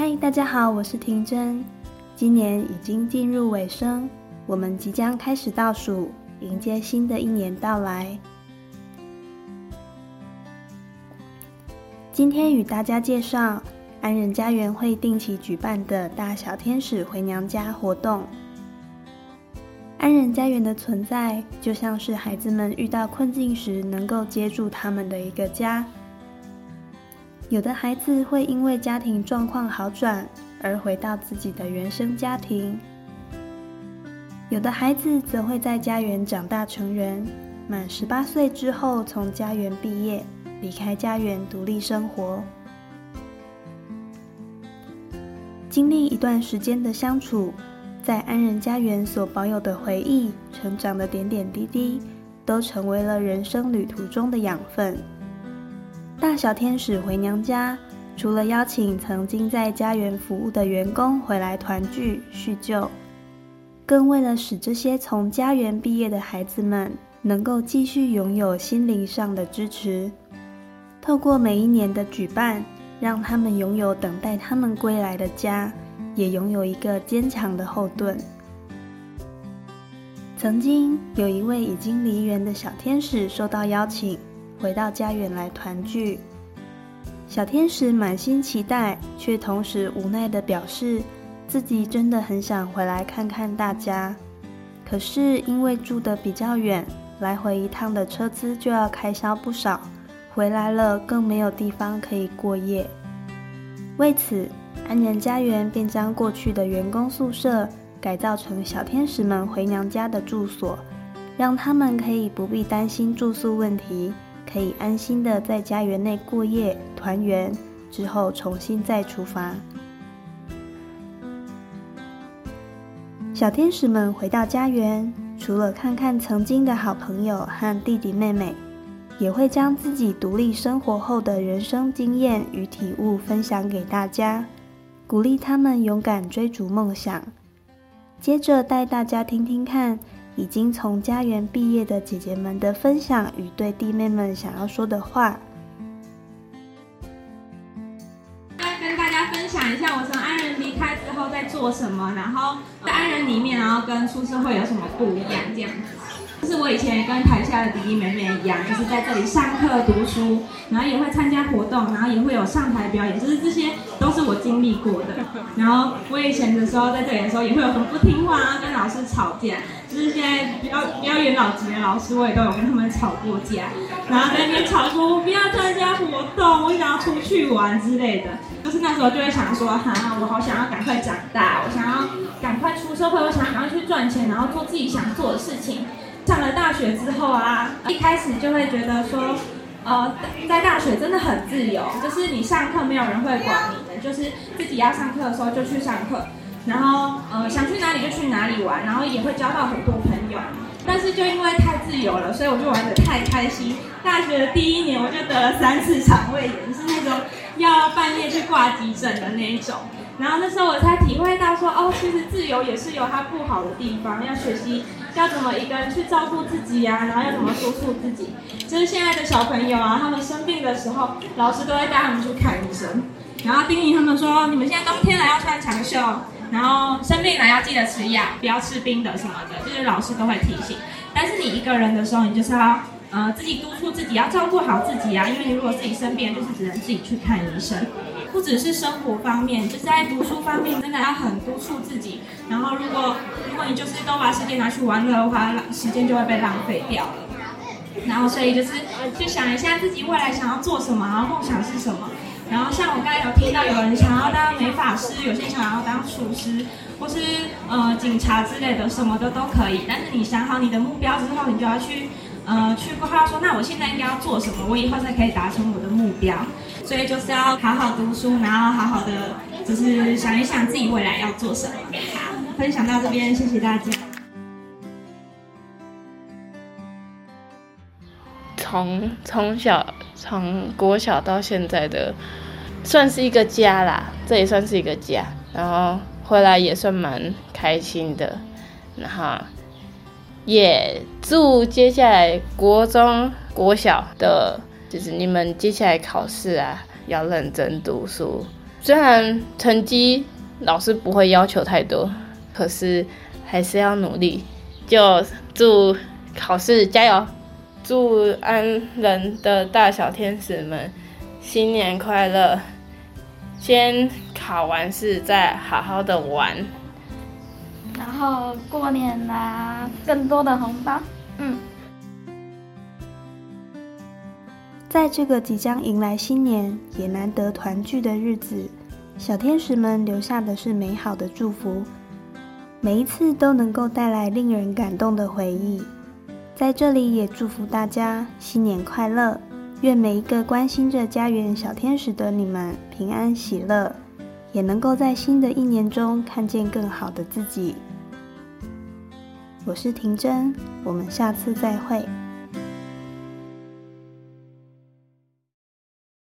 嗨，大家好，我是婷真。今年已经进入尾声，我们即将开始倒数，迎接新的一年到来。今天与大家介绍安仁家园会定期举办的大小天使回娘家活动。安仁家园的存在，就像是孩子们遇到困境时能够接住他们的一个家。有的孩子会因为家庭状况好转而回到自己的原生家庭，有的孩子则会在家园长大成人，满十八岁之后从家园毕业，离开家园独立生活。经历一段时间的相处，在安仁家园所保有的回忆、成长的点点滴滴，都成为了人生旅途中的养分。大小天使回娘家，除了邀请曾经在家园服务的员工回来团聚叙旧，更为了使这些从家园毕业的孩子们能够继续拥有心灵上的支持，透过每一年的举办，让他们拥有等待他们归来的家，也拥有一个坚强的后盾。曾经有一位已经离园的小天使受到邀请。回到家园来团聚，小天使满心期待，却同时无奈地表示，自己真的很想回来看看大家，可是因为住得比较远，来回一趟的车资就要开销不少，回来了更没有地方可以过夜。为此，安然家园便将过去的员工宿舍改造成小天使们回娘家的住所，让他们可以不必担心住宿问题。可以安心的在家园内过夜团圆，之后重新再出发。小天使们回到家园，除了看看曾经的好朋友和弟弟妹妹，也会将自己独立生活后的人生经验与体悟分享给大家，鼓励他们勇敢追逐梦想。接着带大家听听看。已经从家园毕业的姐姐们的分享与对弟妹们想要说的话，来跟大家分享一下我从安仁离开之后在做什么，然后在安仁里面，然后跟出社会有什么不一样，这样子。就是我以前跟台下的弟弟妹妹一样，就是在这里上课读书，然后也会参加活动，然后也会有上台表演，就是这些都是我经历过的。然后我以前的时候在这里的时候，也会有很不听话啊，跟老师吵架。就是现在比较比较元老级的老师，我也都有跟他们吵过架，然后在那边吵说我不要参加活动，我想要出去玩之类的。就是那时候就会想说，哈，我好想要赶快长大，我想要赶快出社会，我想要赶快去赚钱，然后做自己想做的事情。学之后啊，一开始就会觉得说，呃，在大学真的很自由，就是你上课没有人会管你的，就是自己要上课的时候就去上课，然后呃想去哪里就去哪里玩，然后也会交到很多朋友。但是就因为太自由了，所以我就玩得太开心。大学的第一年我就得了三次肠胃炎，是那种要半夜去挂急诊的那一种。然后那时候我才体会到说，哦，其实自由也是有它不好的地方，要学习要怎么一个人去照顾自己呀、然后要怎么督促自己。就是现在的小朋友啊，他们生病的时候，老师都会带他们去看医生，然后叮咛他们说，你们现在冬天了要穿长袖，然后生病了要记得吃药，不要吃冰的什么的，就是老师都会提醒。但是你一个人的时候，你就是要呃自己督促自己，要照顾好自己啊，因为你如果自己生病，就是只能自己去看医生。不只是生活方面，就是在读书方面，真的要很督促自己。然后，如果如果你就是都把时间拿去玩乐的话，时间就会被浪费掉了。然后，所以就是去想一下自己未来想要做什么，然后梦想是什么。然后，像我刚才有听到有人想要当美发师，有些想要当厨师，或是呃警察之类的，什么的都可以。但是你想好你的目标之后，你就要去呃去规划说，那我现在应该要做什么，我以后才可以达成我的目标。所以就是要好好读书，然后好好的，就是想一想自己未来要做什么。好，分享到这边，谢谢大家。从从小从国小到现在的，算是一个家啦，这也算是一个家。然后回来也算蛮开心的，然后也祝接下来国中、国小的。就是你们接下来考试啊，要认真读书，虽然成绩老师不会要求太多，可是还是要努力。就祝考试加油！祝安仁的大小天使们新年快乐！先考完试，再好好的玩。然后过年拿更多的红包。嗯。在这个即将迎来新年也难得团聚的日子，小天使们留下的是美好的祝福，每一次都能够带来令人感动的回忆。在这里也祝福大家新年快乐，愿每一个关心着家园小天使的你们平安喜乐，也能够在新的一年中看见更好的自己。我是婷真，我们下次再会。